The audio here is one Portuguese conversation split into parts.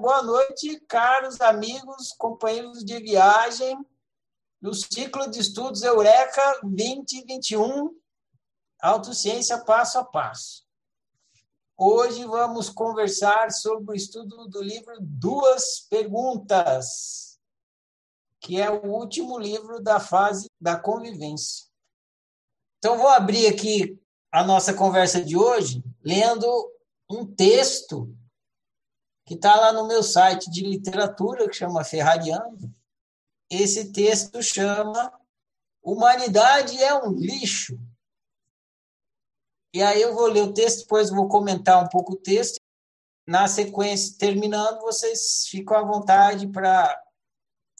Boa noite, caros amigos, companheiros de viagem do ciclo de estudos Eureka 2021, Autociência Passo a Passo. Hoje vamos conversar sobre o estudo do livro Duas Perguntas, que é o último livro da fase da convivência. Então, vou abrir aqui a nossa conversa de hoje lendo um texto que está lá no meu site de literatura, que chama Ferrariando. Esse texto chama Humanidade é um lixo. E aí eu vou ler o texto, depois vou comentar um pouco o texto. Na sequência, terminando, vocês ficam à vontade para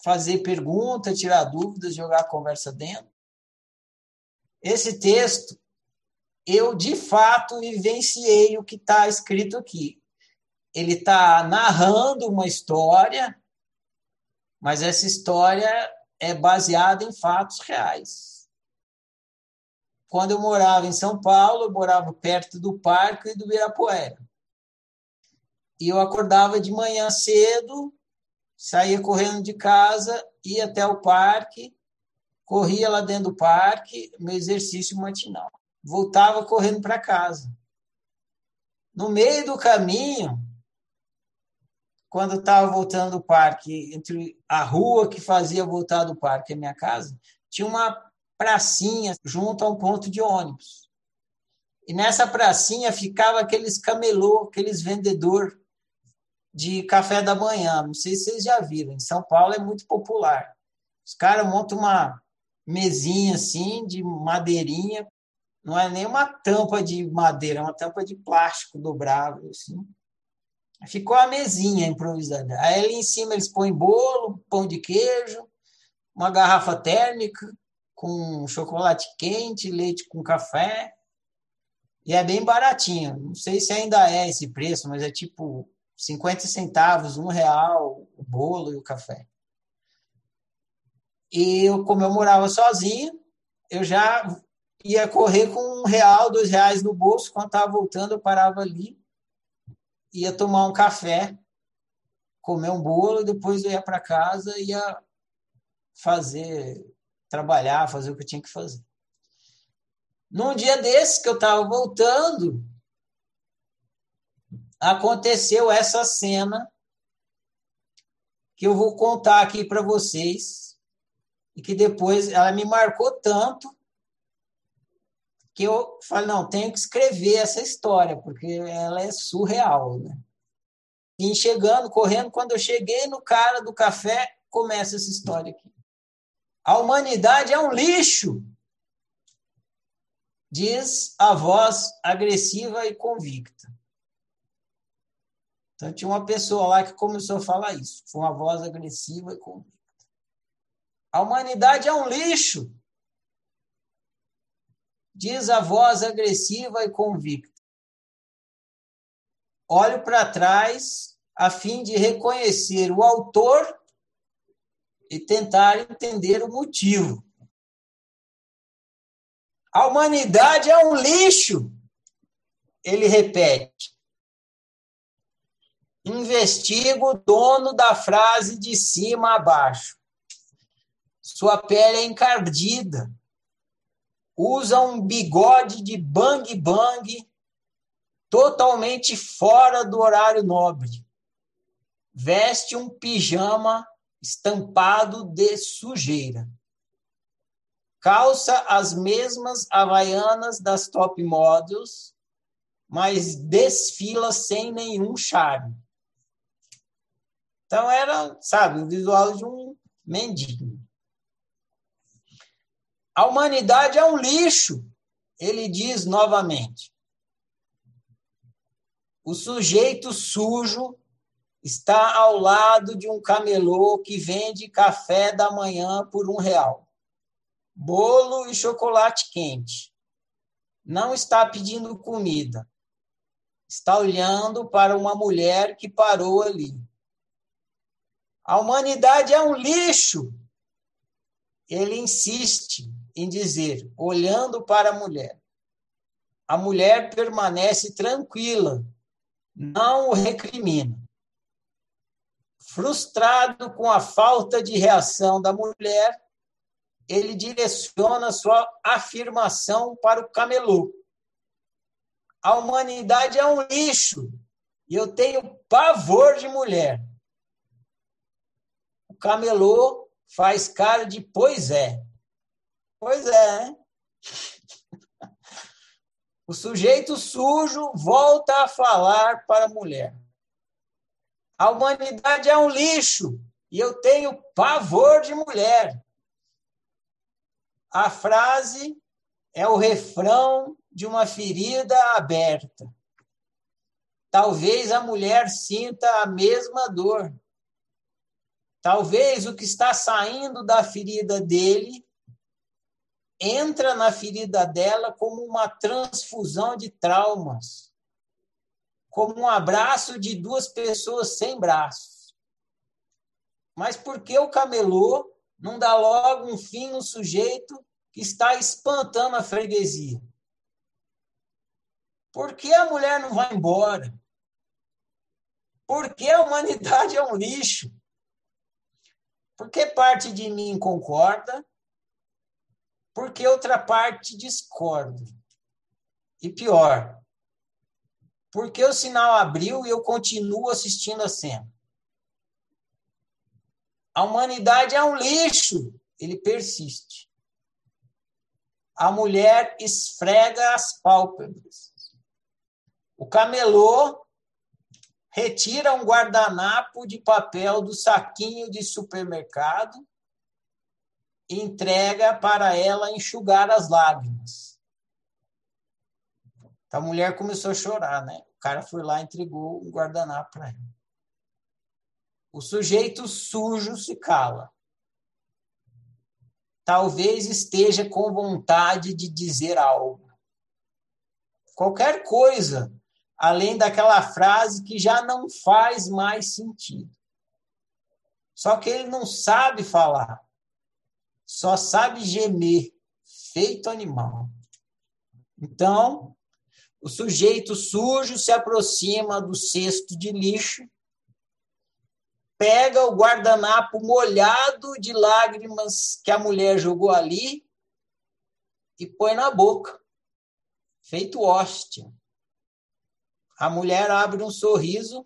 fazer pergunta, tirar dúvidas, jogar a conversa dentro. Esse texto, eu de fato vivenciei o que está escrito aqui. Ele está narrando uma história, mas essa história é baseada em fatos reais. Quando eu morava em São Paulo, eu morava perto do parque e do Ibirapuera. E eu acordava de manhã cedo, saía correndo de casa, ia até o parque, corria lá dentro do parque, meu exercício matinal. Voltava correndo para casa. No meio do caminho, quando estava voltando do parque, entre a rua que fazia voltar do parque e a minha casa, tinha uma pracinha junto a um ponto de ônibus. E nessa pracinha ficava aqueles camelô, aqueles vendedor de café da manhã. Não sei se vocês já viram. Em São Paulo é muito popular. Os caras montam uma mesinha assim de madeirinha. Não é nem uma tampa de madeira, é uma tampa de plástico dobrável assim. Ficou a mesinha improvisada. Aí ali em cima eles põem bolo, pão de queijo, uma garrafa térmica, com chocolate quente, leite com café. E é bem baratinho. Não sei se ainda é esse preço, mas é tipo 50 centavos, um real o bolo e o café. E eu, como eu morava sozinho, eu já ia correr com um real, dois reais no bolso. Quando estava voltando, eu parava ali, ia tomar um café, comer um bolo, depois eu ia para casa e ia fazer trabalhar, fazer o que eu tinha que fazer. Num dia desse que eu estava voltando, aconteceu essa cena que eu vou contar aqui para vocês e que depois ela me marcou tanto que eu falei, não, tenho que escrever essa história, porque ela é surreal, né? E chegando, correndo, quando eu cheguei no cara do café, começa essa história aqui. A humanidade é um lixo, diz a voz agressiva e convicta. Então, tinha uma pessoa lá que começou a falar isso. Foi uma voz agressiva e convicta. A humanidade é um lixo, diz a voz agressiva e convicta. Olho para trás a fim de reconhecer o autor e tentar entender o motivo. A humanidade é um lixo, ele repete. Investigo o dono da frase de cima a baixo. Sua pele é encardida. Usa um bigode de bang bang totalmente fora do horário nobre. Veste um pijama estampado de sujeira. Calça as mesmas havaianas das top models, mas desfila sem nenhum charme. Então era, sabe, o visual de um mendigo. A humanidade é um lixo, ele diz novamente. O sujeito sujo está ao lado de um camelô que vende café da manhã por um real, bolo e chocolate quente. Não está pedindo comida. Está olhando para uma mulher que parou ali. A humanidade é um lixo. Ele insiste em dizer, olhando para a mulher. A mulher permanece tranquila, não o recrimina. Frustrado com a falta de reação da mulher, ele direciona sua afirmação para o camelô. A humanidade é um lixo e eu tenho pavor de mulher. O camelô faz cara de pois é. Pois é? O sujeito sujo volta a falar para a mulher. A humanidade é um lixo e eu tenho pavor de mulher. A frase é o refrão de uma ferida aberta. Talvez a mulher sinta a mesma dor. Talvez o que está saindo da ferida dele entra na ferida dela como uma transfusão de traumas, como um abraço de duas pessoas sem braços. Mas por que o camelô não dá logo um fim no sujeito que está espantando a freguesia? Por que a mulher não vai embora? Por que a humanidade é um lixo? Por que parte de mim concorda? Por que outra parte discorda? E pior, por que o sinal abriu e eu continuo assistindo a cena? A humanidade é um lixo, ele persiste. A mulher esfrega as pálpebras. O camelô retira um guardanapo de papel do saquinho de supermercado entrega para ela enxugar as lágrimas. Então, a mulher começou a chorar, né? O cara foi lá e entregou um guardanapo para ela. O sujeito sujo se cala. Talvez esteja com vontade de dizer algo. Qualquer coisa, além daquela frase que já não faz mais sentido. Só que ele não sabe falar. Só sabe gemer, feito animal. Então, o sujeito sujo se aproxima do cesto de lixo pega o guardanapo molhado de lágrimas que a mulher jogou ali e põe na boca, feito hóstia. A mulher abre um sorriso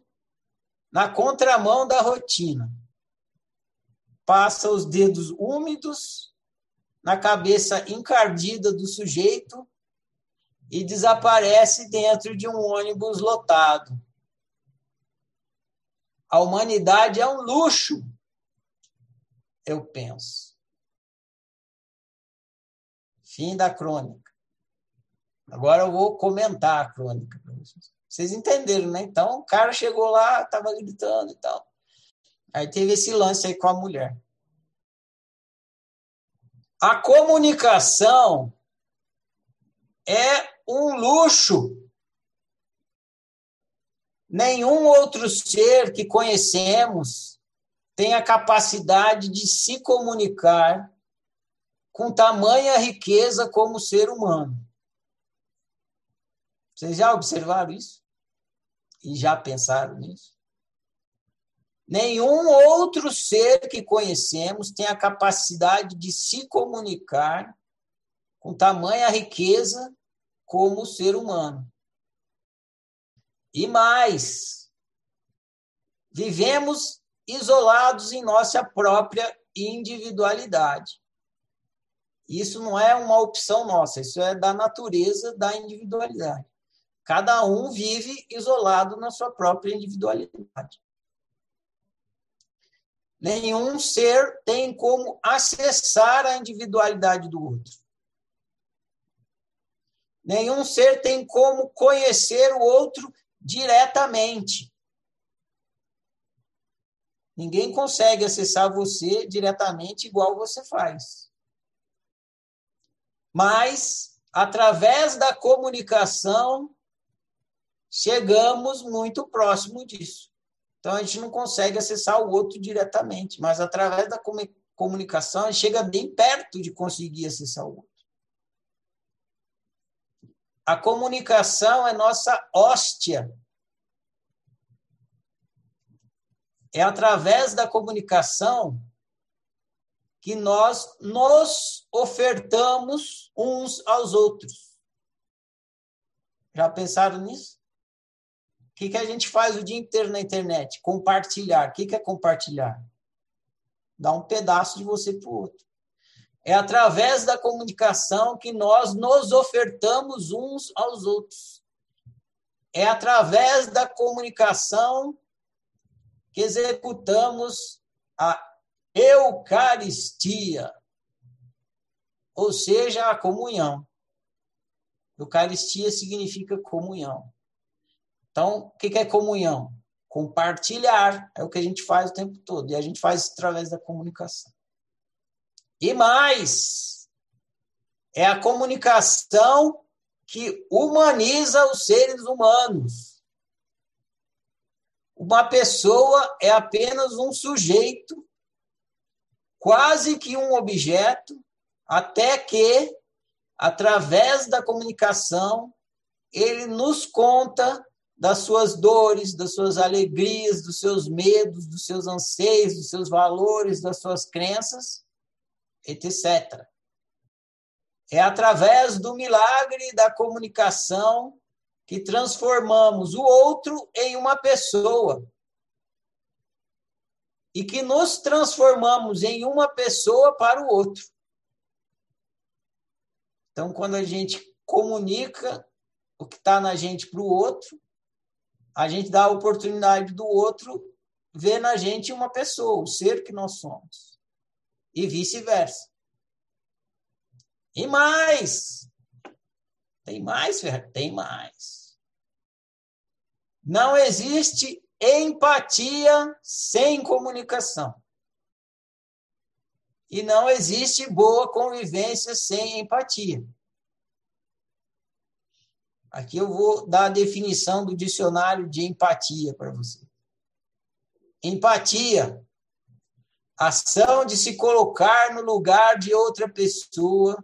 na contramão da rotina. Passa os dedos úmidos na cabeça encardida do sujeito e desaparece dentro de um ônibus lotado. A humanidade é um luxo, eu penso. Fim da crônica. Agora eu vou comentar a crônica para vocês. Vocês entenderam, né? Então, o cara chegou lá, estava gritando e tal. Aí teve esse lance aí com a mulher. A comunicação é um luxo Nenhum outro ser que conhecemos tem a capacidade de se comunicar com tamanha riqueza como o ser humano. Vocês já observaram isso? E já pensaram nisso? Nenhum outro ser que conhecemos tem a capacidade de se comunicar com tamanha riqueza como o ser humano. E mais, vivemos isolados em nossa própria individualidade. Isso não é uma opção nossa, isso é da natureza da individualidade. Cada um vive isolado na sua própria individualidade. Nenhum ser tem como acessar a individualidade do outro. Nenhum ser tem como conhecer o outro diretamente. Ninguém consegue acessar você diretamente igual você faz. Mas, através da comunicação, chegamos muito próximo disso. Então, a gente não consegue acessar o outro diretamente, mas através da comunicação, a gente chega bem perto de conseguir acessar o outro. A comunicação é nossa hóstia. É através da comunicação que nós nos ofertamos uns aos outros. Já pensaram nisso? O que, que a gente faz o dia inteiro na internet? Compartilhar. O que, que é compartilhar? Dar um pedaço de você para o outro. É através da comunicação que nós nos ofertamos uns aos outros. É através da comunicação que executamos a Eucaristia, ou seja, a comunhão. Eucaristia significa comunhão. Então, o que é comunhão? Compartilhar. É o que a gente faz o tempo todo. E a gente faz através da comunicação. E mais, é a comunicação que humaniza os seres humanos. Uma pessoa é apenas um sujeito, quase que um objeto, até que, através da comunicação, ele nos conta das suas dores, das suas alegrias, dos seus medos, dos seus anseios, dos seus valores, das suas crenças, etc. É através do milagre da comunicação que transformamos o outro em uma pessoa. E que nos transformamos em uma pessoa para o outro. Então, quando a gente comunica o que está na gente para o outro, a gente dá a oportunidade do outro ver na gente uma pessoa, o ser que nós somos. E vice-versa. E mais. Tem mais, Tem mais. Não existe empatia sem comunicação. E não existe boa convivência sem empatia. Aqui eu vou dar a definição do dicionário de empatia para você. Empatia, ação de se colocar no lugar de outra pessoa,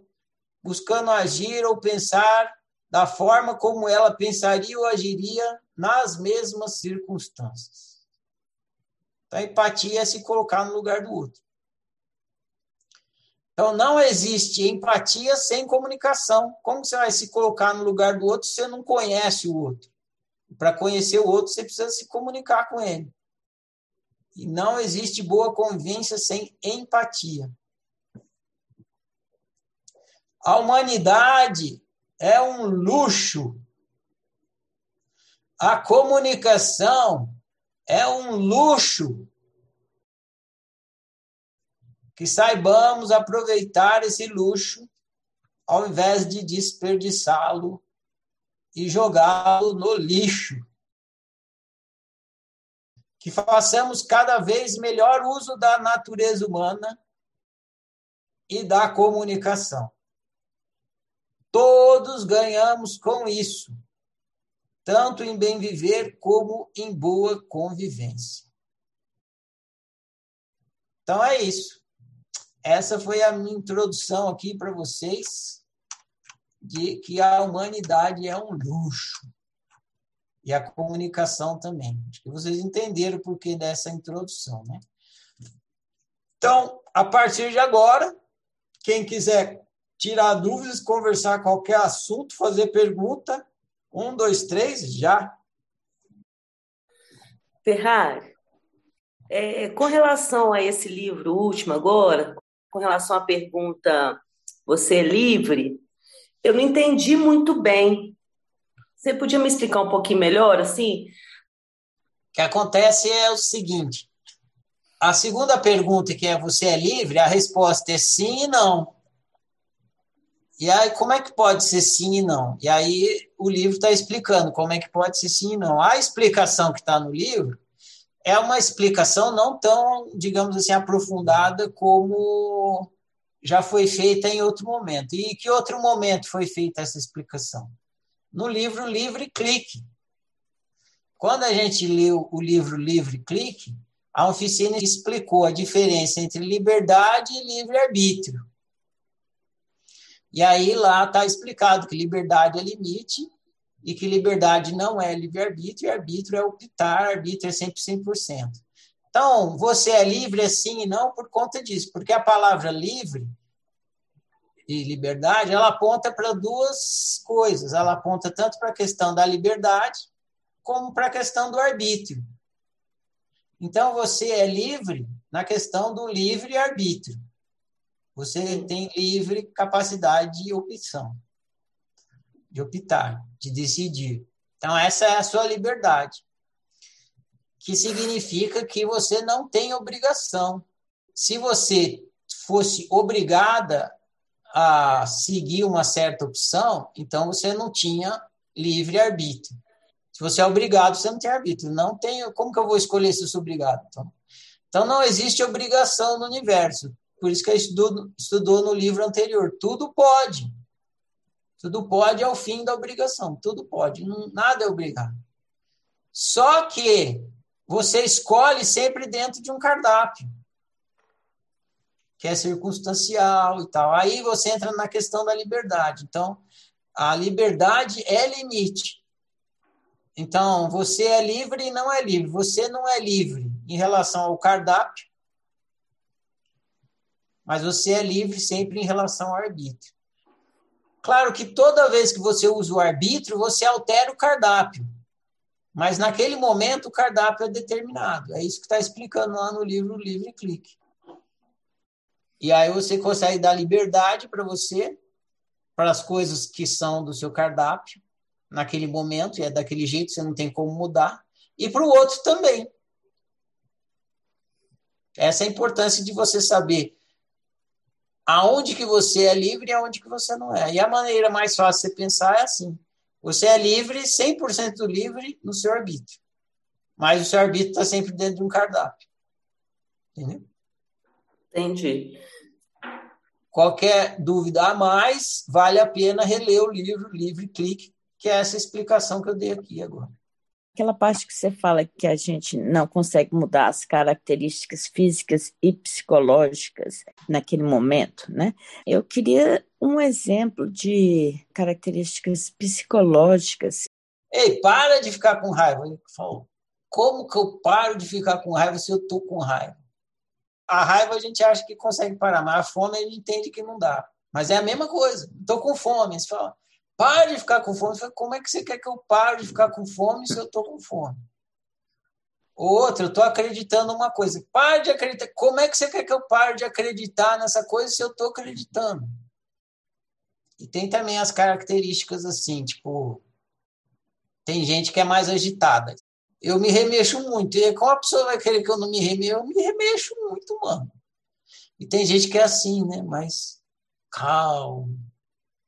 buscando agir ou pensar da forma como ela pensaria ou agiria nas mesmas circunstâncias. Então, empatia é se colocar no lugar do outro. Então, não existe empatia sem comunicação. Como você vai se colocar no lugar do outro se você não conhece o outro? Para conhecer o outro, você precisa se comunicar com ele. E não existe boa convivência sem empatia. A humanidade é um luxo. A comunicação é um luxo que saibamos aproveitar esse luxo ao invés de desperdiçá-lo e jogá-lo no lixo. Que façamos cada vez melhor uso da natureza humana e da comunicação. Todos ganhamos com isso, tanto em bem viver como em boa convivência. Então é isso essa foi a minha introdução aqui para vocês de que a humanidade é um luxo e a comunicação também. Acho que vocês entenderam o porquê dessa introdução, né? Então, a partir de agora, quem quiser tirar dúvidas, conversar qualquer assunto, fazer pergunta, um, dois, três, já. Ferrari, é, com relação a esse livro último agora, com relação à pergunta você é livre, eu não entendi muito bem. Você podia me explicar um pouquinho melhor, assim? O que acontece é o seguinte: a segunda pergunta, que é você é livre, a resposta é sim e não. E aí, como é que pode ser sim e não? E aí, o livro está explicando como é que pode ser sim e não. A explicação que está no livro é uma explicação não tão, digamos assim, aprofundada como já foi feita em outro momento. E que outro momento foi feita essa explicação? No livro Livre Clique. Quando a gente leu o livro Livre Clique, a oficina explicou a diferença entre liberdade e livre-arbítrio. E aí lá está explicado que liberdade é limite e que liberdade não é livre-arbítrio, e arbítrio é optar, arbítrio é sempre 100%. Então, você é livre assim e não por conta disso, porque a palavra livre e liberdade, ela aponta para duas coisas. Ela aponta tanto para a questão da liberdade, como para a questão do arbítrio. Então, você é livre na questão do livre arbítrio. Você tem livre capacidade de opção, de optar, de decidir. Então, essa é a sua liberdade, que significa que você não tem obrigação. Se você fosse obrigada a seguir uma certa opção, então você não tinha livre arbítrio. Se você é obrigado, você não tem arbítrio. Não tem, como que eu vou escolher se eu sou obrigado? Então, então não existe obrigação no universo. Por isso que eu estudo, estudou no livro anterior. Tudo pode. Tudo pode é o fim da obrigação. Tudo pode. Nada é obrigado. Só que você escolhe sempre dentro de um cardápio que é circunstancial e tal. Aí você entra na questão da liberdade. Então, a liberdade é limite. Então, você é livre e não é livre. Você não é livre em relação ao cardápio, mas você é livre sempre em relação ao arbítrio. Claro que toda vez que você usa o arbítrio, você altera o cardápio. Mas naquele momento o cardápio é determinado. É isso que está explicando lá no livro Livre Clique. E aí você consegue dar liberdade para você, para as coisas que são do seu cardápio, naquele momento, e é daquele jeito, você não tem como mudar, e para o outro também. Essa é a importância de você saber aonde que você é livre e aonde que você não é. E a maneira mais fácil de você pensar é assim. Você é livre, 100% livre no seu arbítrio. Mas o seu arbítrio está sempre dentro de um cardápio. Entendeu? Entendi. Qualquer dúvida a mais, vale a pena reler o livro Livre Clique, que é essa explicação que eu dei aqui agora. Aquela parte que você fala que a gente não consegue mudar as características físicas e psicológicas naquele momento, né? Eu queria um exemplo de características psicológicas. Ei, para de ficar com raiva. Ele falou. Como que eu paro de ficar com raiva se eu tô com raiva? A raiva a gente acha que consegue parar, mas a fome a gente entende que não dá. Mas é a mesma coisa. Estou com fome. Você fala, para de ficar com fome. Fala, como é que você quer que eu pare de ficar com fome se eu estou com fome? Outra, eu estou acreditando uma coisa. Pare de acreditar. Como é que você quer que eu pare de acreditar nessa coisa se eu estou acreditando? E tem também as características assim, tipo, tem gente que é mais agitada eu me remexo muito. E como a pessoa vai querer que eu não me remexo? Eu me remexo muito, mano. E tem gente que é assim, né? Mais calmo.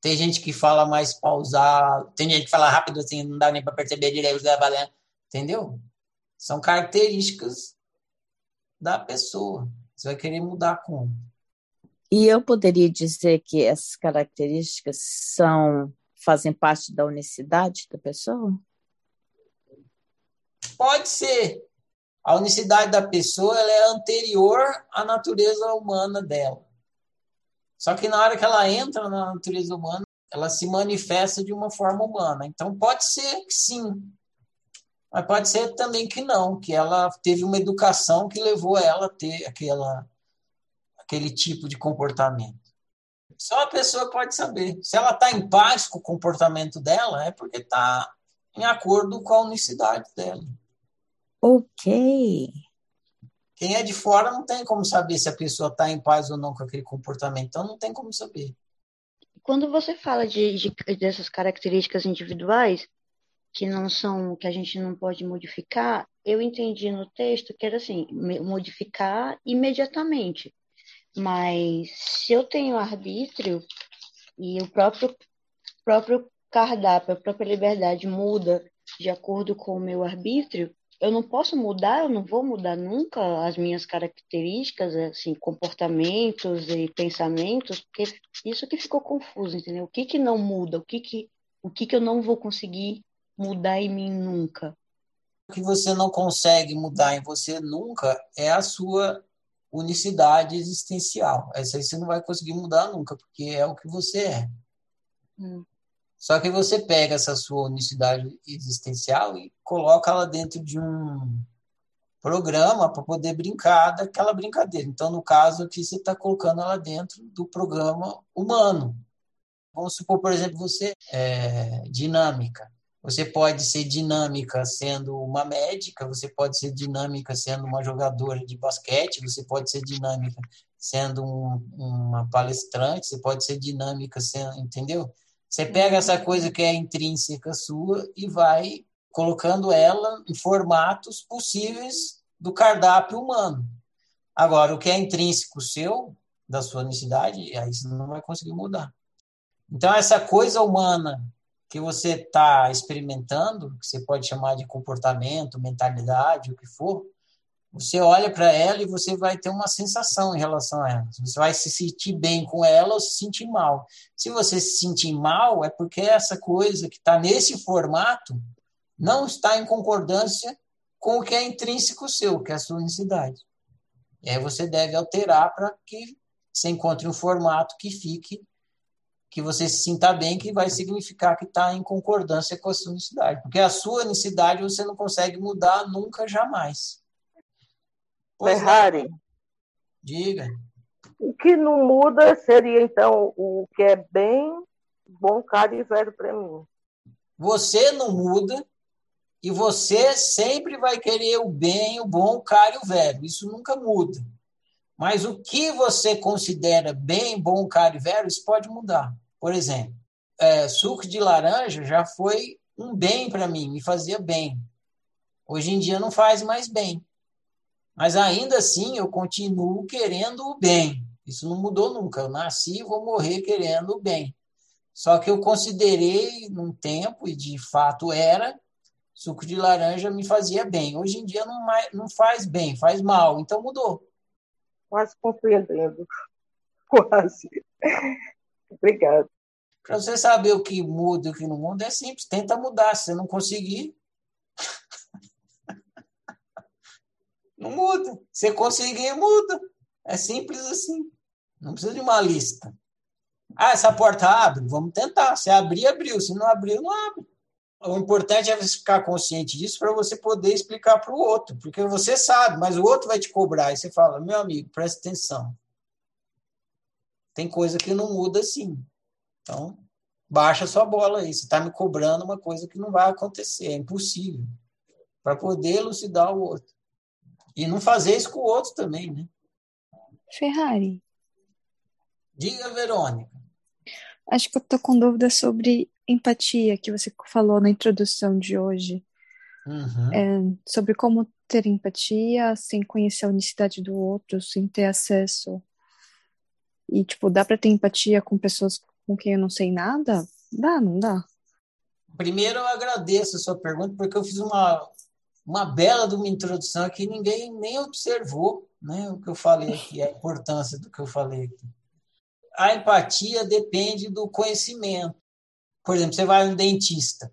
Tem gente que fala mais pausado. Tem gente que fala rápido assim, não dá nem para perceber direito o que está falando. Entendeu? São características da pessoa. Você vai querer mudar como? E eu poderia dizer que essas características são fazem parte da unicidade da pessoa? Pode ser. A unicidade da pessoa ela é anterior à natureza humana dela. Só que na hora que ela entra na natureza humana, ela se manifesta de uma forma humana. Então pode ser que sim, mas pode ser também que não, que ela teve uma educação que levou ela a ter aquela, aquele tipo de comportamento. Só a pessoa pode saber. Se ela está em paz com o comportamento dela, é porque está em acordo com a unicidade dela. Ok. Quem é de fora não tem como saber se a pessoa está em paz ou não com aquele comportamento. Então, não tem como saber. Quando você fala de, de, dessas características individuais, que não são, que a gente não pode modificar, eu entendi no texto que era assim, modificar imediatamente. Mas se eu tenho arbítrio e o próprio, próprio cardápio, a própria liberdade muda de acordo com o meu arbítrio, eu não posso mudar, eu não vou mudar nunca as minhas características, assim, comportamentos e pensamentos, porque isso que ficou confuso, entendeu? O que que não muda? O que que, o que que eu não vou conseguir mudar em mim nunca? O que você não consegue mudar em você nunca é a sua unicidade existencial. Essa aí você não vai conseguir mudar nunca, porque é o que você é. Hum. Só que você pega essa sua unicidade existencial e coloca ela dentro de um programa para poder brincar daquela brincadeira. Então, no caso aqui, você está colocando ela dentro do programa humano. Vamos supor, por exemplo, você é dinâmica. Você pode ser dinâmica sendo uma médica, você pode ser dinâmica sendo uma jogadora de basquete, você pode ser dinâmica sendo um, uma palestrante, você pode ser dinâmica sendo, entendeu? Você pega essa coisa que é intrínseca sua e vai colocando ela em formatos possíveis do cardápio humano. Agora, o que é intrínseco seu, da sua necessidade, aí você não vai conseguir mudar. Então, essa coisa humana que você está experimentando, que você pode chamar de comportamento, mentalidade, o que for, você olha para ela e você vai ter uma sensação em relação a ela. Você vai se sentir bem com ela ou se sentir mal. Se você se sentir mal, é porque essa coisa que está nesse formato não está em concordância com o que é intrínseco seu, que é a sua unicidade. E aí você deve alterar para que você encontre um formato que fique, que você se sinta bem, que vai significar que está em concordância com a sua unicidade. Porque a sua unicidade você não consegue mudar nunca, jamais. Ferrari. Não. Diga. O que não muda seria, então, o que é bem, bom, caro e velho para mim. Você não muda, e você sempre vai querer o bem, o bom, o caro e o velho. Isso nunca muda. Mas o que você considera bem, bom, caro e velho, isso pode mudar. Por exemplo, é, suco de laranja já foi um bem para mim, me fazia bem. Hoje em dia não faz mais bem. Mas ainda assim eu continuo querendo o bem. Isso não mudou nunca. Eu nasci e vou morrer querendo o bem. Só que eu considerei num tempo, e de fato era, suco de laranja me fazia bem. Hoje em dia não, não faz bem, faz mal, então mudou. Quase compreendendo. Quase. Obrigada. Para você saber o que muda e o que não muda, é simples. Tenta mudar. Se você não conseguir, não muda. Se conseguir, muda. É simples assim. Não precisa de uma lista. Ah, essa porta abre? Vamos tentar. Se abrir, abriu. Se não abrir, não abre o importante é você ficar consciente disso para você poder explicar para o outro, porque você sabe, mas o outro vai te cobrar e você fala, meu amigo, presta atenção. Tem coisa que não muda assim. Então, baixa sua bola aí. Você está me cobrando uma coisa que não vai acontecer, é impossível. Para poder elucidar o outro. E não fazer isso com o outro também, né? Ferrari. Diga, Verônica. Acho que eu estou com dúvida sobre empatia que você falou na introdução de hoje. Uhum. É, sobre como ter empatia sem conhecer a unicidade do outro, sem ter acesso. E, tipo, dá para ter empatia com pessoas com quem eu não sei nada? Dá, não dá? Primeiro, eu agradeço a sua pergunta, porque eu fiz uma, uma bela de uma introdução que ninguém nem observou né, o que eu falei aqui, a importância do que eu falei aqui. A empatia depende do conhecimento. Por exemplo, você vai no dentista.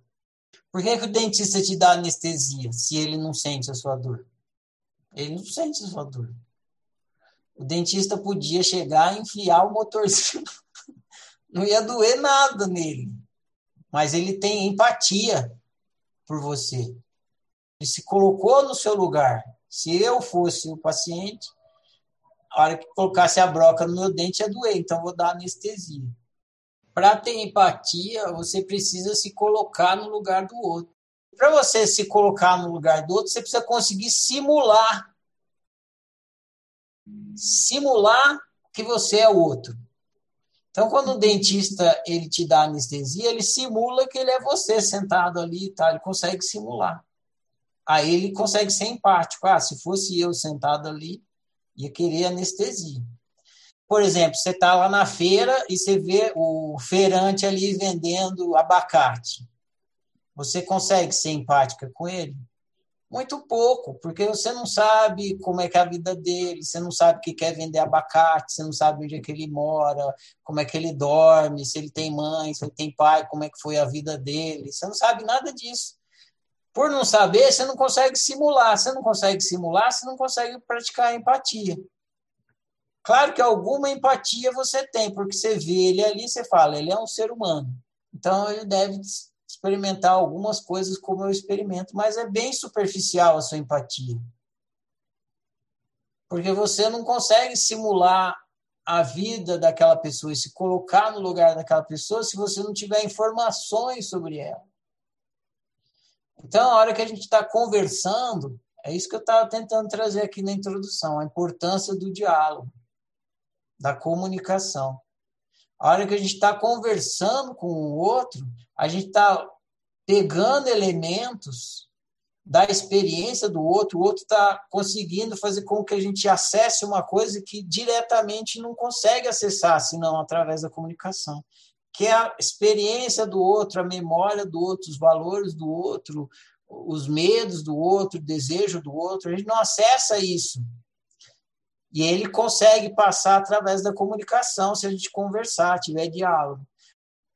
Por que, que o dentista te dá anestesia se ele não sente a sua dor? Ele não sente a sua dor. O dentista podia chegar e enfiar o motorzinho. Não ia doer nada nele. Mas ele tem empatia por você. Ele se colocou no seu lugar. Se eu fosse o paciente, a hora que colocasse a broca no meu dente ia doer, então vou dar anestesia. Para ter empatia, você precisa se colocar no lugar do outro. Para você se colocar no lugar do outro, você precisa conseguir simular. Simular que você é o outro. Então, quando o dentista ele te dá anestesia, ele simula que ele é você sentado ali, tá? Ele consegue simular. Aí ele consegue ser empático. Ah, se fosse eu sentado ali, ia querer anestesia. Por exemplo, você está lá na feira e você vê o feirante ali vendendo abacate. Você consegue ser empática com ele? Muito pouco, porque você não sabe como é que é a vida dele, você não sabe que quer vender abacate, você não sabe onde é que ele mora, como é que ele dorme, se ele tem mãe, se ele tem pai, como é que foi a vida dele. Você não sabe nada disso. Por não saber, você não consegue simular. Você não consegue simular, você não consegue praticar empatia. Claro que alguma empatia você tem, porque você vê ele ali, você fala, ele é um ser humano. Então ele deve experimentar algumas coisas como eu experimento, mas é bem superficial a sua empatia. Porque você não consegue simular a vida daquela pessoa e se colocar no lugar daquela pessoa se você não tiver informações sobre ela. Então, a hora que a gente está conversando, é isso que eu estava tentando trazer aqui na introdução, a importância do diálogo, da comunicação. A hora que a gente está conversando com o outro, a gente está pegando elementos da experiência do outro, o outro está conseguindo fazer com que a gente acesse uma coisa que diretamente não consegue acessar, senão através da comunicação, que é a experiência do outro, a memória do outro, os valores do outro, os medos do outro, o desejo do outro. A gente não acessa isso. E ele consegue passar através da comunicação, se a gente conversar, tiver diálogo.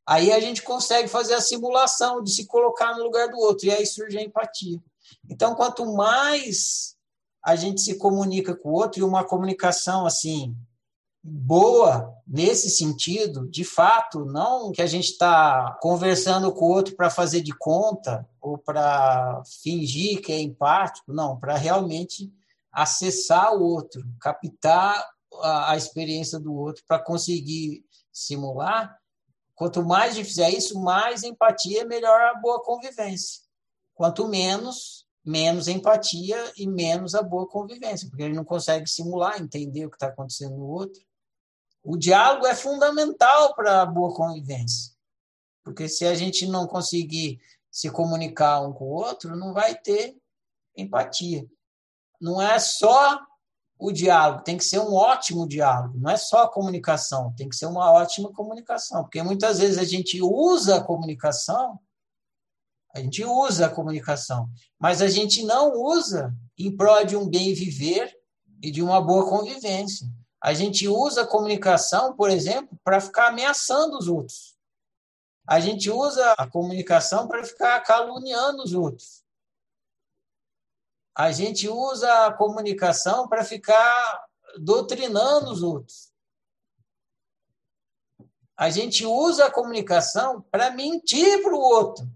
Aí a gente consegue fazer a simulação de se colocar no lugar do outro, e aí surge a empatia. Então, quanto mais a gente se comunica com o outro, e uma comunicação assim boa nesse sentido, de fato, não que a gente está conversando com o outro para fazer de conta ou para fingir que é empático, não, para realmente acessar o outro, captar a, a experiência do outro para conseguir simular. Quanto mais gente fizer isso, mais empatia, melhor a boa convivência. Quanto menos, menos empatia e menos a boa convivência, porque ele não consegue simular, entender o que está acontecendo no outro. O diálogo é fundamental para a boa convivência, porque se a gente não conseguir se comunicar um com o outro, não vai ter empatia. Não é só o diálogo, tem que ser um ótimo diálogo, não é só a comunicação, tem que ser uma ótima comunicação, porque muitas vezes a gente usa a comunicação a gente usa a comunicação, mas a gente não usa em prol de um bem viver e de uma boa convivência. A gente usa a comunicação, por exemplo, para ficar ameaçando os outros. A gente usa a comunicação para ficar caluniando os outros. A gente usa a comunicação para ficar doutrinando os outros. A gente usa a comunicação para mentir para o outro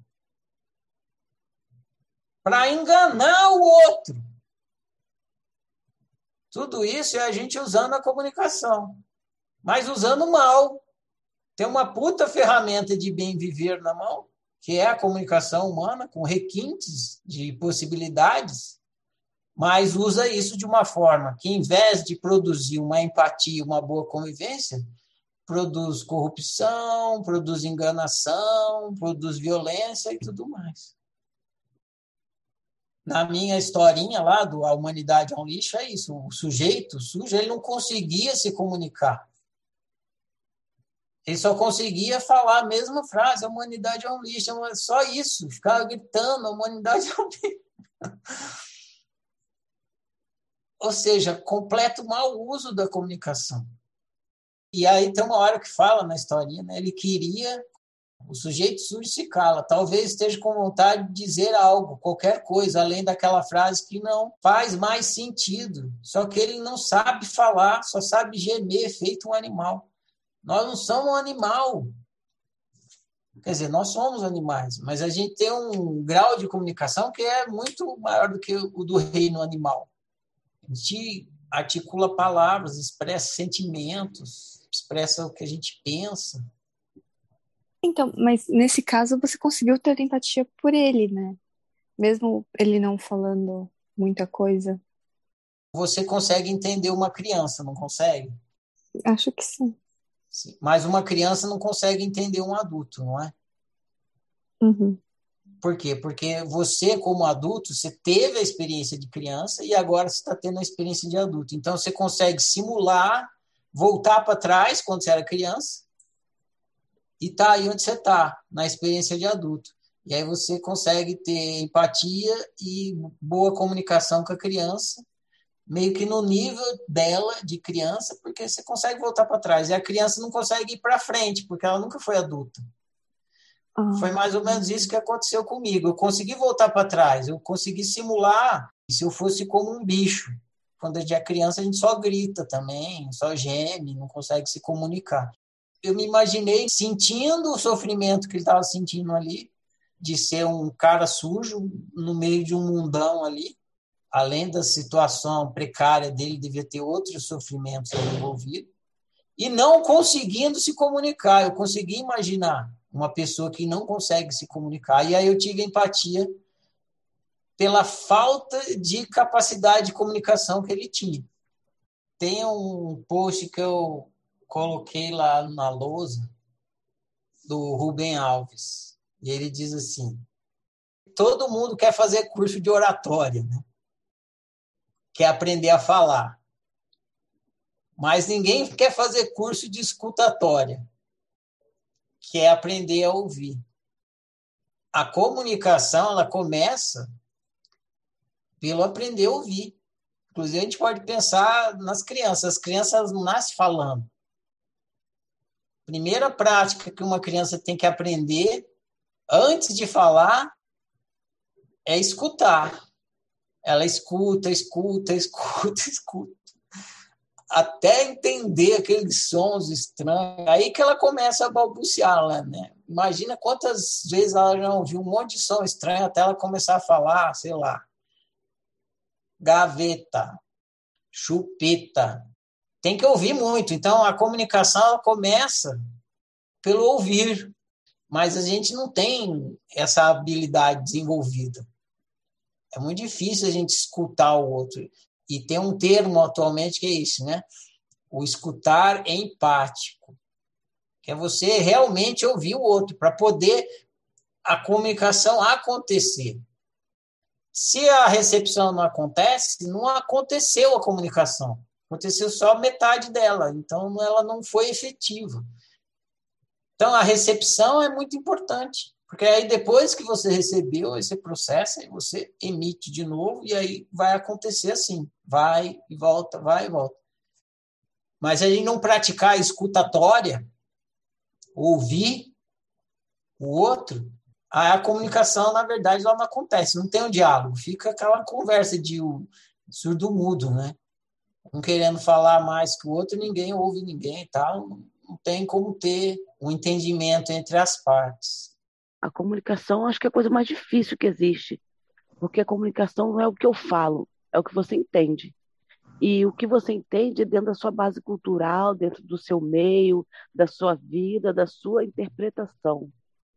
para enganar o outro. Tudo isso é a gente usando a comunicação, mas usando mal. Tem uma puta ferramenta de bem viver na mão, que é a comunicação humana, com requintes de possibilidades, mas usa isso de uma forma que, em vez de produzir uma empatia, uma boa convivência, produz corrupção, produz enganação, produz violência e tudo mais na minha historinha lá do A Humanidade é um Lixo, é isso. O sujeito sujo, ele não conseguia se comunicar. Ele só conseguia falar a mesma frase, a humanidade é um lixo, é só isso, ficava gritando, a humanidade é um lixo. Ou seja, completo mau uso da comunicação. E aí tem uma hora que fala na historinha, né? ele queria o sujeito surge se cala. Talvez esteja com vontade de dizer algo, qualquer coisa, além daquela frase que não faz mais sentido. Só que ele não sabe falar, só sabe gemer, feito um animal. Nós não somos um animal. Quer dizer, nós somos animais, mas a gente tem um grau de comunicação que é muito maior do que o do reino animal. A gente articula palavras, expressa sentimentos, expressa o que a gente pensa. Então, mas nesse caso você conseguiu ter empatia por ele, né? Mesmo ele não falando muita coisa. Você consegue entender uma criança, não consegue? Acho que sim. sim. Mas uma criança não consegue entender um adulto, não é? Uhum. Por quê? Porque você, como adulto, você teve a experiência de criança e agora você está tendo a experiência de adulto. Então, você consegue simular, voltar para trás quando você era criança e tá aí onde você está, na experiência de adulto. E aí você consegue ter empatia e boa comunicação com a criança, meio que no nível dela de criança, porque você consegue voltar para trás. E a criança não consegue ir para frente, porque ela nunca foi adulta. Ah. Foi mais ou menos isso que aconteceu comigo. Eu consegui voltar para trás, eu consegui simular se eu fosse como um bicho. Quando a gente é criança, a gente só grita também, só geme, não consegue se comunicar eu me imaginei sentindo o sofrimento que ele estava sentindo ali, de ser um cara sujo no meio de um mundão ali, além da situação precária dele, devia ter outros sofrimentos envolvidos, e não conseguindo se comunicar. Eu consegui imaginar uma pessoa que não consegue se comunicar, e aí eu tive empatia pela falta de capacidade de comunicação que ele tinha. Tem um post que eu coloquei lá na lousa do Rubem Alves, e ele diz assim: todo mundo quer fazer curso de oratória, né? quer aprender a falar. Mas ninguém quer fazer curso de escutatória, quer aprender a ouvir. A comunicação ela começa pelo aprender a ouvir. Inclusive, a gente pode pensar nas crianças. As crianças nascem falando. Primeira prática que uma criança tem que aprender antes de falar é escutar. Ela escuta, escuta, escuta, escuta. Até entender aqueles sons estranhos. Aí que ela começa a balbuciar lá, né? Imagina quantas vezes ela já ouviu um monte de som estranho até ela começar a falar, sei lá, gaveta, chupeta. Tem que ouvir muito. Então, a comunicação começa pelo ouvir, mas a gente não tem essa habilidade desenvolvida. É muito difícil a gente escutar o outro. E tem um termo atualmente que é isso, né? O escutar empático, que é você realmente ouvir o outro para poder a comunicação acontecer. Se a recepção não acontece, não aconteceu a comunicação. Aconteceu só metade dela, então ela não foi efetiva. Então a recepção é muito importante, porque aí depois que você recebeu, esse processo, aí você emite de novo e aí vai acontecer assim, vai e volta, vai e volta. Mas a gente não praticar a escutatória, ouvir o outro, a comunicação, na verdade, ela não acontece, não tem um diálogo, fica aquela conversa de surdo-mudo, né? Um querendo falar mais que o outro, ninguém ouve ninguém tal, não tem como ter um entendimento entre as partes. A comunicação acho que é a coisa mais difícil que existe, porque a comunicação não é o que eu falo, é o que você entende. E o que você entende dentro da sua base cultural, dentro do seu meio, da sua vida, da sua interpretação.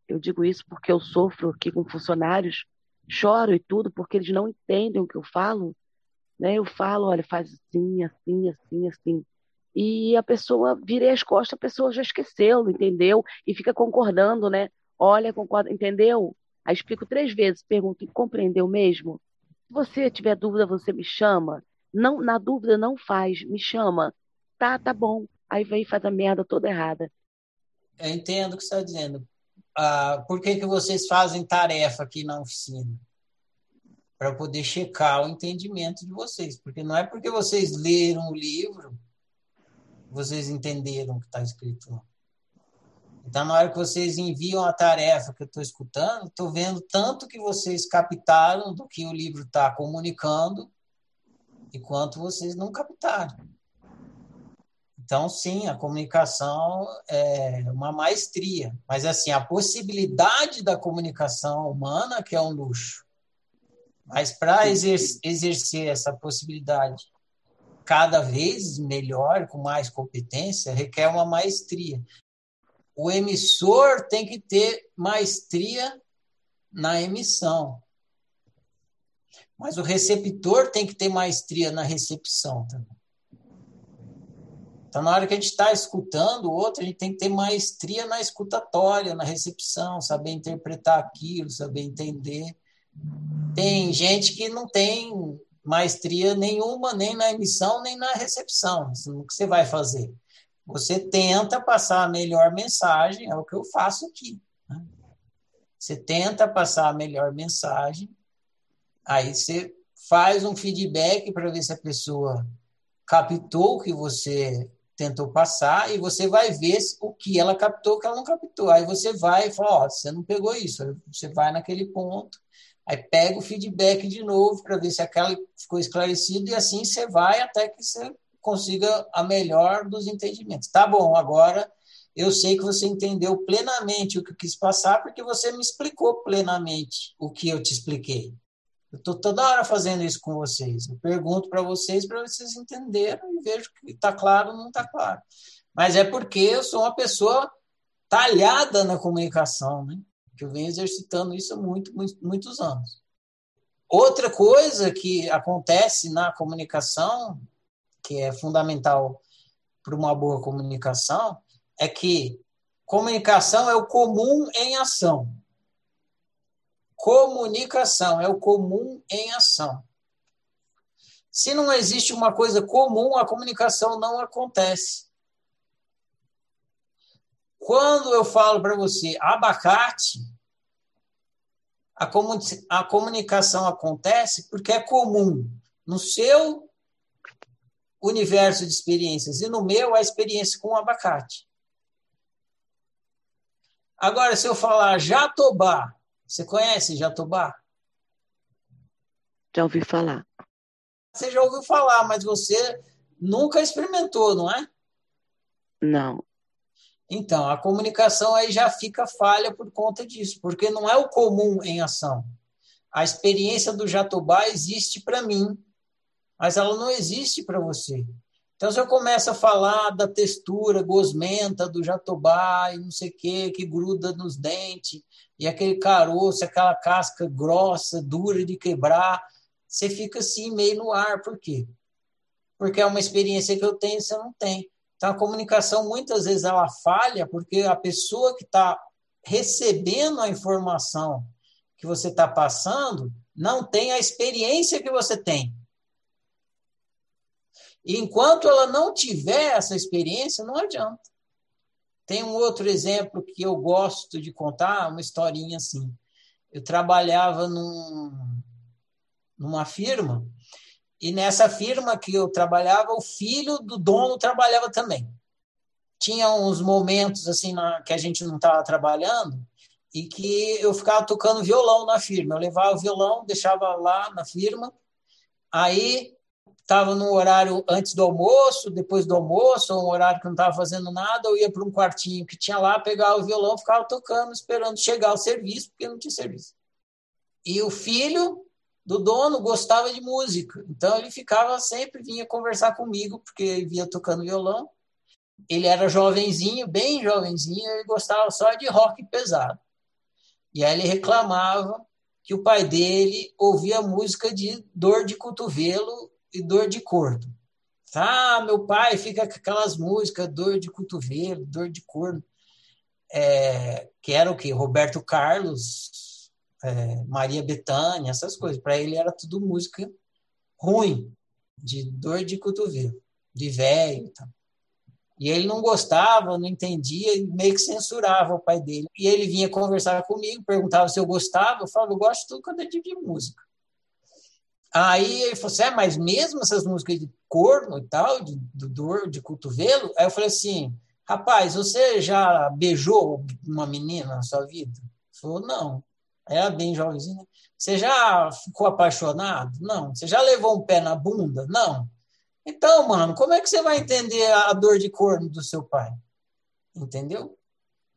Eu digo isso porque eu sofro aqui com funcionários, choro e tudo, porque eles não entendem o que eu falo. Né? Eu falo, olha, faz assim, assim, assim, assim. E a pessoa vira as costas, a pessoa já esqueceu, entendeu? E fica concordando, né? Olha, concorda, entendeu? Aí explico três vezes, pergunto, compreendeu mesmo? Se você tiver dúvida, você me chama. Não, na dúvida, não faz, me chama. Tá, tá bom. Aí vem e faz a merda toda errada. Eu entendo o que você está dizendo ah, por que, que vocês fazem tarefa aqui na oficina? Para poder checar o entendimento de vocês. Porque não é porque vocês leram o livro vocês entenderam o que está escrito. Então, na hora que vocês enviam a tarefa que eu estou escutando, estou vendo tanto que vocês captaram do que o livro está comunicando e quanto vocês não captaram. Então, sim, a comunicação é uma maestria, mas assim, a possibilidade da comunicação humana que é um luxo. Mas para exercer essa possibilidade cada vez melhor, com mais competência, requer uma maestria. O emissor tem que ter maestria na emissão. Mas o receptor tem que ter maestria na recepção também. Então, na hora que a gente está escutando o outro, a gente tem que ter maestria na escutatória, na recepção, saber interpretar aquilo, saber entender. Tem gente que não tem maestria nenhuma, nem na emissão, nem na recepção. O que você vai fazer? Você tenta passar a melhor mensagem, é o que eu faço aqui. Né? Você tenta passar a melhor mensagem, aí você faz um feedback para ver se a pessoa captou o que você tentou passar e você vai ver o que ela captou, o que ela não captou. Aí você vai e fala, ó, oh, você não pegou isso. Aí você vai naquele ponto, aí pega o feedback de novo para ver se aquela ficou esclarecido e assim você vai até que você consiga a melhor dos entendimentos. Tá bom, agora eu sei que você entendeu plenamente o que eu quis passar porque você me explicou plenamente o que eu te expliquei. Eu estou toda hora fazendo isso com vocês. Eu pergunto para vocês para vocês entenderem e vejo que está claro ou não está claro. Mas é porque eu sou uma pessoa talhada na comunicação, né? Que eu venho exercitando isso há muito, muito, muitos anos. Outra coisa que acontece na comunicação, que é fundamental para uma boa comunicação, é que comunicação é o comum em ação. Comunicação é o comum em ação. Se não existe uma coisa comum, a comunicação não acontece. Quando eu falo para você abacate, a, comun a comunicação acontece porque é comum no seu universo de experiências e no meu a experiência com o abacate. Agora, se eu falar jatobá, você conhece jatobá? Já ouvi falar. Você já ouviu falar, mas você nunca experimentou, não é? Não. Então, a comunicação aí já fica falha por conta disso, porque não é o comum em ação. A experiência do jatobá existe para mim, mas ela não existe para você. Então, se eu começo a falar da textura gosmenta do jatobá e não sei o que, que gruda nos dentes, e aquele caroço, aquela casca grossa, dura de quebrar, você fica assim meio no ar. Por quê? Porque é uma experiência que eu tenho e você não tem. Então, a comunicação, muitas vezes, ela falha porque a pessoa que está recebendo a informação que você está passando não tem a experiência que você tem. E enquanto ela não tiver essa experiência, não adianta. Tem um outro exemplo que eu gosto de contar, uma historinha assim. Eu trabalhava num, numa firma e nessa firma que eu trabalhava, o filho do dono trabalhava também. Tinha uns momentos assim na, que a gente não estava trabalhando e que eu ficava tocando violão na firma. Eu levava o violão, deixava lá na firma. Aí estava no horário antes do almoço, depois do almoço, ou um horário que não estava fazendo nada, eu ia para um quartinho que tinha lá, pegava o violão, ficava tocando, esperando chegar o serviço, porque não tinha serviço. E o filho do dono gostava de música, então ele ficava sempre vinha conversar comigo porque ele via tocando violão. Ele era jovenzinho, bem jovenzinho, ele gostava só de rock pesado. E aí ele reclamava que o pai dele ouvia música de dor de cotovelo e dor de corno. Ah, meu pai fica com aquelas músicas, dor de cotovelo, dor de corno. É, que era o quê? Roberto Carlos, é, Maria Bethânia, essas coisas. Para ele era tudo música ruim, de dor de cotovelo, de velho e tal. E ele não gostava, não entendia, e meio que censurava o pai dele. E ele vinha conversar comigo, perguntava se eu gostava. Eu falava, eu gosto de tudo quando é de música. Aí ele falou assim: é, mas mesmo essas músicas de corno e tal, de, de dor de cotovelo? Aí eu falei assim: rapaz, você já beijou uma menina na sua vida? Ele falou: não. Era bem jovenzinho. Você já ficou apaixonado? Não. Você já levou um pé na bunda? Não. Então, mano, como é que você vai entender a dor de corno do seu pai? Entendeu?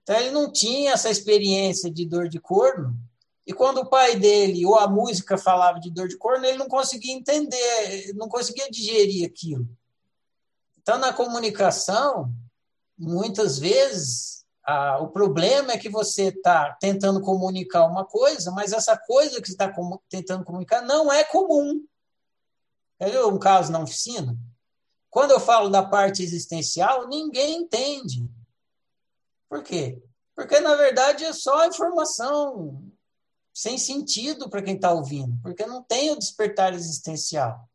Então, ele não tinha essa experiência de dor de corno. E quando o pai dele ou a música falava de dor de corno, ele não conseguia entender, não conseguia digerir aquilo. Então, na comunicação, muitas vezes ah, o problema é que você está tentando comunicar uma coisa, mas essa coisa que você está com, tentando comunicar não é comum. Entendeu? Um caso na oficina. Quando eu falo da parte existencial, ninguém entende. Por quê? Porque, na verdade, é só informação sem sentido para quem está ouvindo, porque não tem o despertar existencial.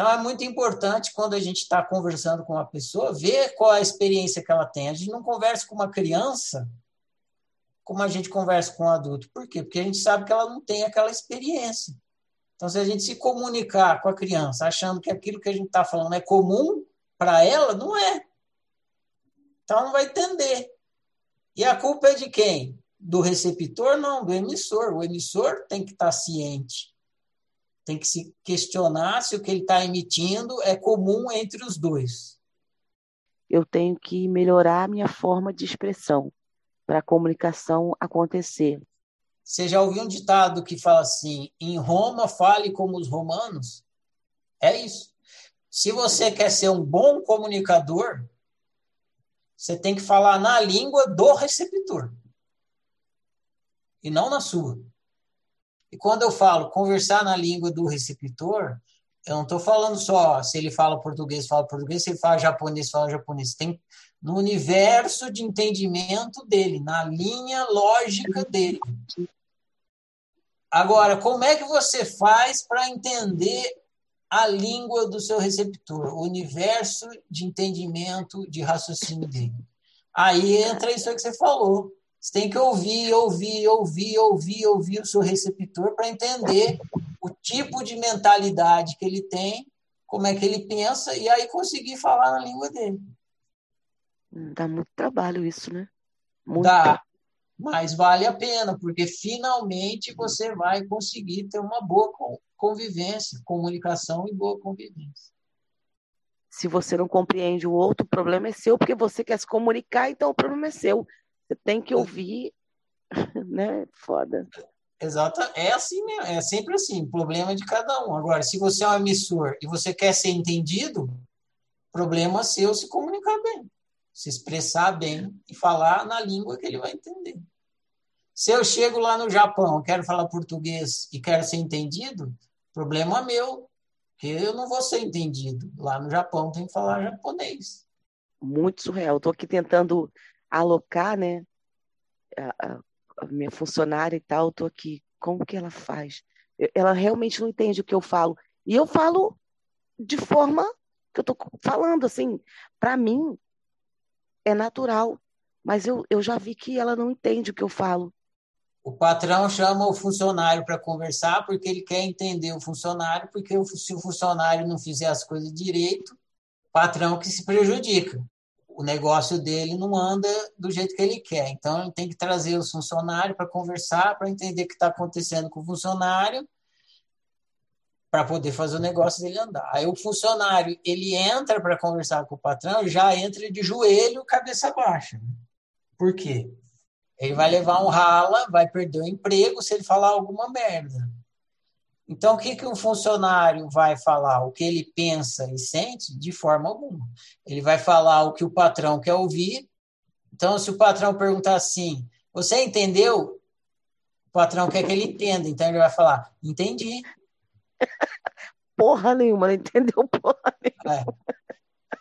Então, é muito importante, quando a gente está conversando com uma pessoa, ver qual a experiência que ela tem. A gente não conversa com uma criança como a gente conversa com um adulto. Por quê? Porque a gente sabe que ela não tem aquela experiência. Então, se a gente se comunicar com a criança achando que aquilo que a gente está falando é comum para ela, não é. Então, não vai entender. E a culpa é de quem? Do receptor? Não, do emissor. O emissor tem que estar tá ciente tem que se questionar se o que ele está emitindo é comum entre os dois. Eu tenho que melhorar a minha forma de expressão para a comunicação acontecer. Você já ouviu um ditado que fala assim: em Roma, fale como os romanos? É isso. Se você quer ser um bom comunicador, você tem que falar na língua do receptor e não na sua. E quando eu falo conversar na língua do receptor, eu não estou falando só se ele fala português, fala português, se ele fala japonês, fala japonês. Tem no universo de entendimento dele, na linha lógica dele. Agora, como é que você faz para entender a língua do seu receptor, o universo de entendimento, de raciocínio dele? Aí entra isso que você falou. Você tem que ouvir, ouvir, ouvir, ouvir, ouvir o seu receptor para entender o tipo de mentalidade que ele tem, como é que ele pensa, e aí conseguir falar na língua dele. Dá muito trabalho isso, né? Muito. Dá, mas vale a pena, porque finalmente você vai conseguir ter uma boa convivência, comunicação e boa convivência. Se você não compreende o outro, o problema é seu, porque você quer se comunicar, então o problema é seu. Você tem que ouvir, né? Foda. Exato, é assim mesmo, é sempre assim, problema de cada um. Agora, se você é um emissor e você quer ser entendido, problema seu se comunicar bem, se expressar bem e falar na língua que ele vai entender. Se eu chego lá no Japão, quero falar português e quero ser entendido, problema meu, porque eu não vou ser entendido. Lá no Japão tem que falar japonês. Muito surreal. Estou aqui tentando alocar, né? A, a, minha funcionária e tal, estou aqui. Como que ela faz? Ela realmente não entende o que eu falo. E eu falo de forma que eu estou falando, assim, para mim é natural. Mas eu, eu já vi que ela não entende o que eu falo. O patrão chama o funcionário para conversar porque ele quer entender o funcionário, porque se o funcionário não fizer as coisas direito, o patrão que se prejudica o negócio dele não anda do jeito que ele quer. Então, ele tem que trazer os funcionários para conversar, para entender o que está acontecendo com o funcionário, para poder fazer o negócio dele andar. Aí o funcionário, ele entra para conversar com o patrão, já entra de joelho, cabeça baixa. Por quê? Ele vai levar um rala, vai perder o emprego se ele falar alguma merda. Então, o que, que um funcionário vai falar? O que ele pensa e sente? De forma alguma. Ele vai falar o que o patrão quer ouvir. Então, se o patrão perguntar assim, você entendeu? O patrão quer que ele entenda. Então, ele vai falar, entendi. Porra nenhuma, não entendeu porra nenhuma. É.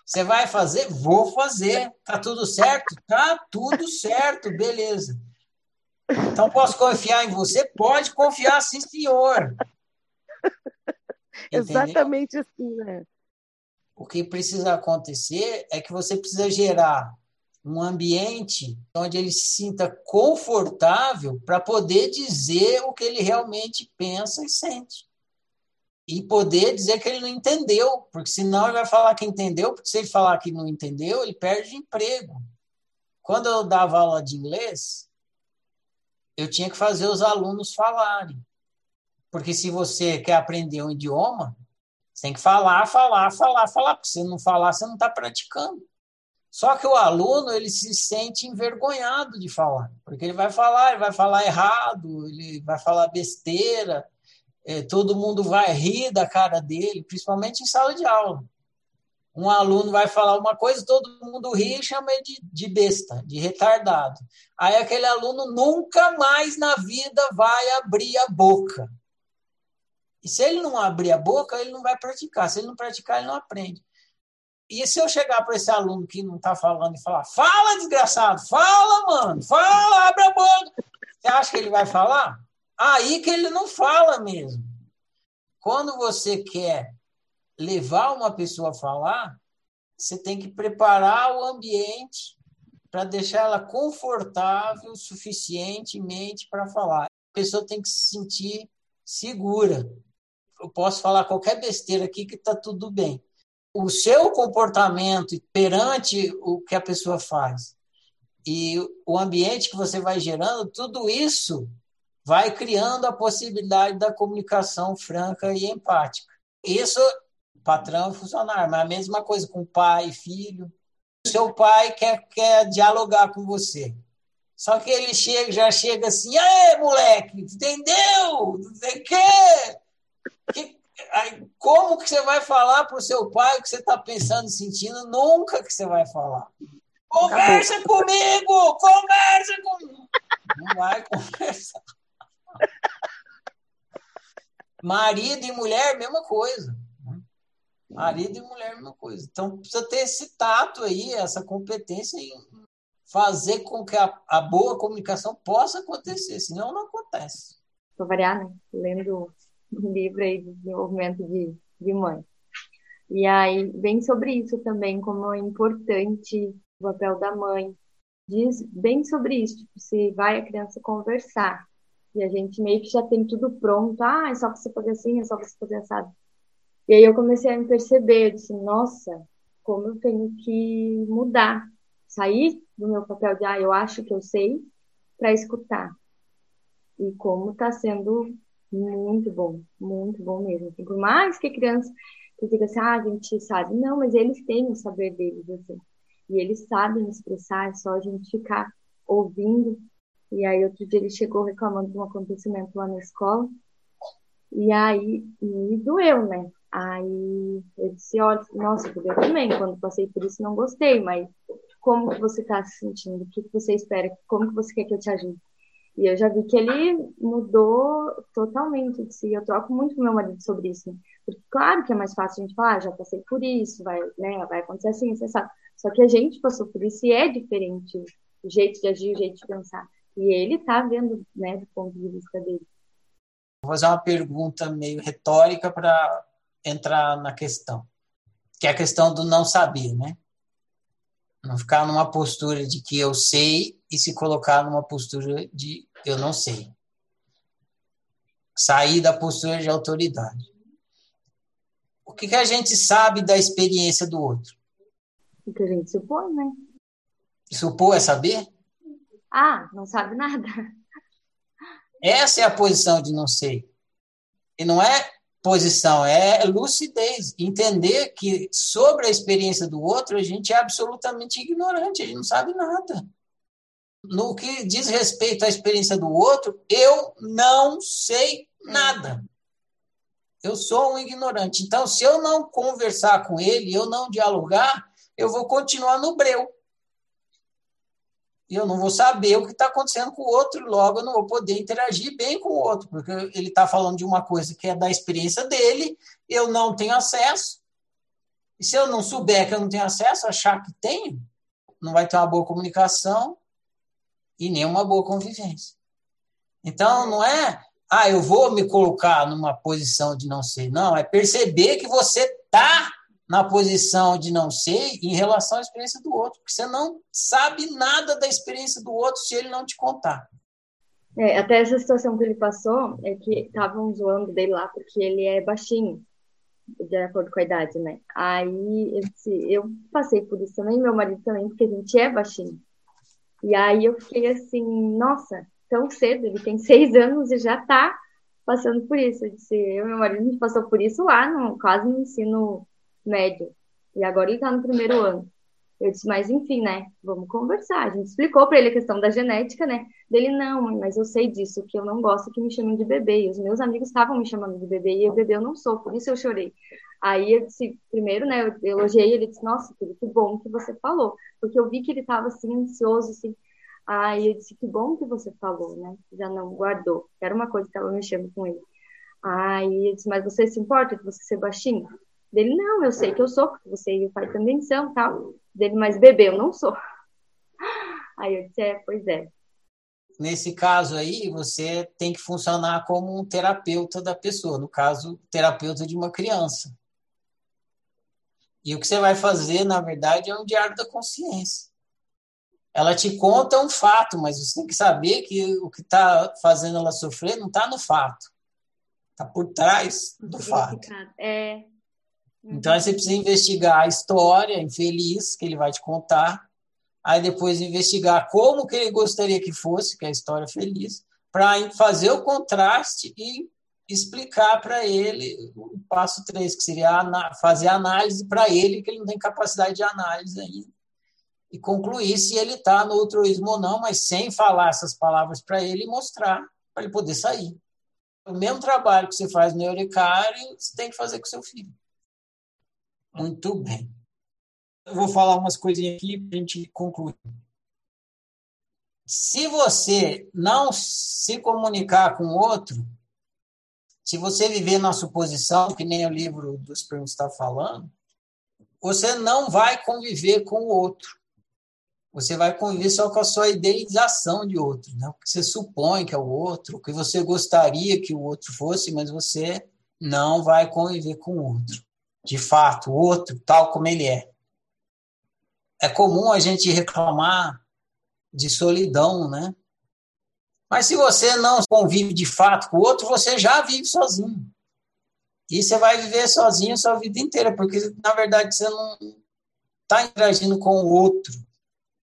Você vai fazer? Vou fazer. Tá tudo certo? Tá tudo certo, beleza. Então, posso confiar em você? Pode confiar, sim, senhor. Exatamente assim, né? O que precisa acontecer é que você precisa gerar um ambiente onde ele se sinta confortável para poder dizer o que ele realmente pensa e sente. E poder dizer que ele não entendeu, porque senão ele vai falar que entendeu, porque se ele falar que não entendeu, ele perde emprego. Quando eu dava aula de inglês, eu tinha que fazer os alunos falarem. Porque se você quer aprender um idioma, você tem que falar, falar, falar, falar. Porque se não falar, você não está praticando. Só que o aluno ele se sente envergonhado de falar, porque ele vai falar, ele vai falar errado, ele vai falar besteira, é, todo mundo vai rir da cara dele, principalmente em sala de aula. Um aluno vai falar uma coisa, todo mundo ri e chama ele de, de besta, de retardado. Aí aquele aluno nunca mais na vida vai abrir a boca. E se ele não abrir a boca, ele não vai praticar. Se ele não praticar, ele não aprende. E se eu chegar para esse aluno que não está falando e falar, fala, desgraçado, fala, mano, fala, abre a boca. Você acha que ele vai falar? Aí que ele não fala mesmo. Quando você quer levar uma pessoa a falar, você tem que preparar o ambiente para deixar ela confortável suficientemente para falar. A pessoa tem que se sentir segura eu posso falar qualquer besteira aqui que está tudo bem. O seu comportamento perante o que a pessoa faz e o ambiente que você vai gerando, tudo isso vai criando a possibilidade da comunicação franca e empática. Isso, patrão e funcionário, mas a mesma coisa com pai e filho. Seu pai quer, quer dialogar com você. Só que ele chega, já chega assim, aê, moleque, entendeu? Não sei o quê. Que, aí, como que você vai falar para o seu pai o que você está pensando e sentindo? Nunca que você vai falar. Conversa Acabou. comigo! Conversa comigo! Não vai conversar. Marido e mulher, mesma coisa. Marido e mulher, mesma coisa. Então, precisa ter esse tato aí, essa competência em fazer com que a, a boa comunicação possa acontecer, senão não acontece. Para variar, né? Lendo livro aí de desenvolvimento de, de mãe. E aí, bem sobre isso também, como é importante o papel da mãe. Diz bem sobre isso, tipo, se vai a criança conversar, e a gente meio que já tem tudo pronto, ah, é só você fazer assim, é só você fazer assado. E aí eu comecei a me perceber, eu disse, nossa, como eu tenho que mudar, sair do meu papel de, ah, eu acho que eu sei, para escutar. E como está sendo muito bom, muito bom mesmo. Assim, por mais que a criança que diga assim, ah, a gente sabe, não, mas eles têm o saber deles, assim. E eles sabem expressar, é só a gente ficar ouvindo. E aí, outro dia ele chegou reclamando de um acontecimento lá na escola. E aí, me doeu, né? Aí eu disse, olha, nossa, eu também, quando passei por isso não gostei, mas como que você está se sentindo? O que, que você espera? Como que você quer que eu te ajude? E eu já vi que ele mudou totalmente de si. Eu troco muito com meu marido sobre isso. Né? Porque, claro que é mais fácil a gente falar, ah, já passei por isso, vai, né, vai acontecer assim, você sabe. Só que a gente passou por isso e é diferente o jeito de agir, o jeito de pensar. E ele tá vendo, né, do ponto de vista dele. Vou fazer uma pergunta meio retórica para entrar na questão, que é a questão do não saber, né? Não ficar numa postura de que eu sei e se colocar numa postura de eu não sei. Sair da postura de autoridade. O que, que a gente sabe da experiência do outro? O que a gente supõe, né? Supor é saber? Ah, não sabe nada. Essa é a posição de não sei. E não é posição, é lucidez. Entender que sobre a experiência do outro a gente é absolutamente ignorante, a gente não sabe nada. No que diz respeito à experiência do outro, eu não sei nada. Eu sou um ignorante. Então, se eu não conversar com ele, eu não dialogar, eu vou continuar no breu e eu não vou saber o que está acontecendo com o outro, logo eu não vou poder interagir bem com o outro, porque ele está falando de uma coisa que é da experiência dele, eu não tenho acesso. E se eu não souber que eu não tenho acesso, achar que tenho, não vai ter uma boa comunicação e nem uma boa convivência. Então, não é, ah, eu vou me colocar numa posição de não ser. Não, é perceber que você está na posição de não ser em relação à experiência do outro, porque você não sabe nada da experiência do outro se ele não te contar. É, até essa situação que ele passou é que estavam zoando dele lá porque ele é baixinho, de acordo com a idade, né? Aí eu passei por isso também, meu marido também, porque a gente é baixinho. E aí eu fiquei assim, nossa, tão cedo, ele tem seis anos e já tá passando por isso. Eu disse, eu meu marido, a gente passou por isso lá, no, quase no ensino médio. E agora ele está no primeiro ano. Eu disse, mas enfim, né? Vamos conversar. A gente explicou para ele a questão da genética, né? Dele, não, mas eu sei disso, que eu não gosto que me chamem de bebê. E os meus amigos estavam me chamando de bebê, e eu bebê eu não sou, por isso eu chorei. Aí eu disse, primeiro, né, eu elogiei, ele disse, nossa, que bom que você falou. Porque eu vi que ele estava assim, ansioso, assim. Aí eu disse, que bom que você falou, né? Já não guardou. Era uma coisa que estava mexendo com ele. Aí eu disse, mas você se importa de você ser baixinho? Dele, não, eu sei que eu sou, porque você e o pai também são, tal. Dele, mas bebê, eu não sou. Aí eu disse, é, pois é. Nesse caso aí, você tem que funcionar como um terapeuta da pessoa, no caso, terapeuta de uma criança. E o que você vai fazer, na verdade, é um diário da consciência. Ela te conta um fato, mas você tem que saber que o que está fazendo ela sofrer não está no fato. Está por trás do fato. É, então aí você precisa investigar a história infeliz que ele vai te contar, aí depois investigar como que ele gostaria que fosse, que é a história feliz, para fazer o contraste e explicar para ele o passo 3, que seria fazer análise para ele, que ele não tem capacidade de análise ainda. e concluir se ele está no altruísmo ou não, mas sem falar essas palavras para ele e mostrar, para ele poder sair. O mesmo trabalho que você faz no Eurecário, você tem que fazer com seu filho. Muito bem. Eu vou falar umas coisinhas aqui para a gente concluir. Se você não se comunicar com o outro, se você viver na suposição, que nem o livro dos Perguntas está falando, você não vai conviver com o outro. Você vai conviver só com a sua idealização de outro, né? o que você supõe que é o outro, o que você gostaria que o outro fosse, mas você não vai conviver com o outro. De fato, o outro, tal como ele é. É comum a gente reclamar de solidão, né? Mas se você não convive de fato com o outro, você já vive sozinho. E você vai viver sozinho a sua vida inteira, porque na verdade você não está interagindo com o outro.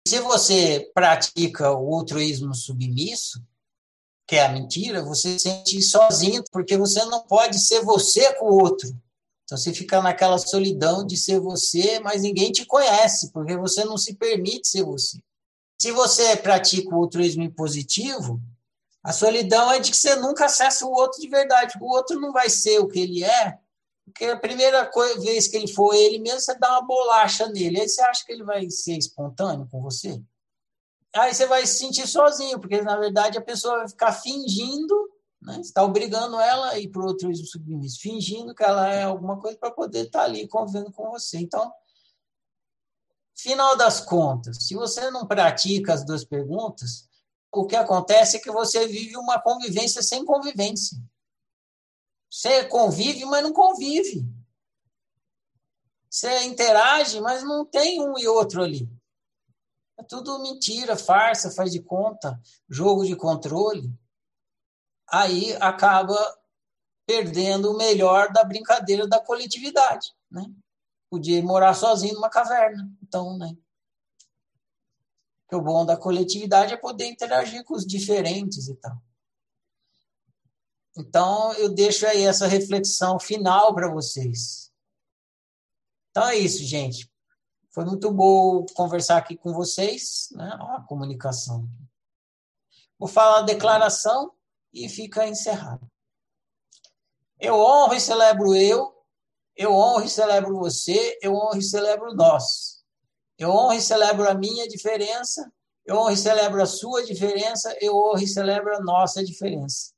Se você pratica o altruísmo submisso, que é a mentira, você se sente sozinho, porque você não pode ser você com o outro. Então você fica naquela solidão de ser você, mas ninguém te conhece, porque você não se permite ser você. Se você pratica o altruísmo impositivo, a solidão é de que você nunca acessa o outro de verdade. O outro não vai ser o que ele é, porque a primeira coisa, vez que ele for ele mesmo, você dá uma bolacha nele. Aí você acha que ele vai ser espontâneo com você? Aí você vai se sentir sozinho, porque na verdade a pessoa vai ficar fingindo, né? Você está obrigando ela a ir para o altruísmo submisso, fingindo que ela é alguma coisa para poder estar tá ali convivendo com você. Então, Final das contas, se você não pratica as duas perguntas, o que acontece é que você vive uma convivência sem convivência. Você convive, mas não convive. Você interage, mas não tem um e outro ali. É tudo mentira, farsa, faz de conta, jogo de controle. Aí acaba perdendo o melhor da brincadeira da coletividade. Né? Podia morar sozinho numa caverna. Então, né? o bom da coletividade é poder interagir com os diferentes e tal. Então, eu deixo aí essa reflexão final para vocês. Então é isso, gente. Foi muito bom conversar aqui com vocês, né? a comunicação. Vou falar a declaração e fica encerrado. Eu honro e celebro eu, eu honro e celebro você, eu honro e celebro nós. Eu honro e celebro a minha diferença, eu honro e celebro a sua diferença, eu honro e celebro a nossa diferença.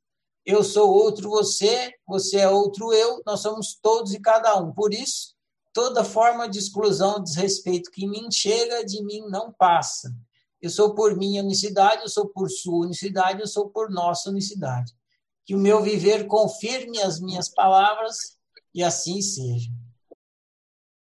Eu sou outro você, você é outro eu, nós somos todos e cada um. Por isso, toda forma de exclusão, desrespeito que em mim chega, de mim não passa. Eu sou por minha unicidade, eu sou por sua unicidade, eu sou por nossa unicidade. Que o meu viver confirme as minhas palavras e assim seja.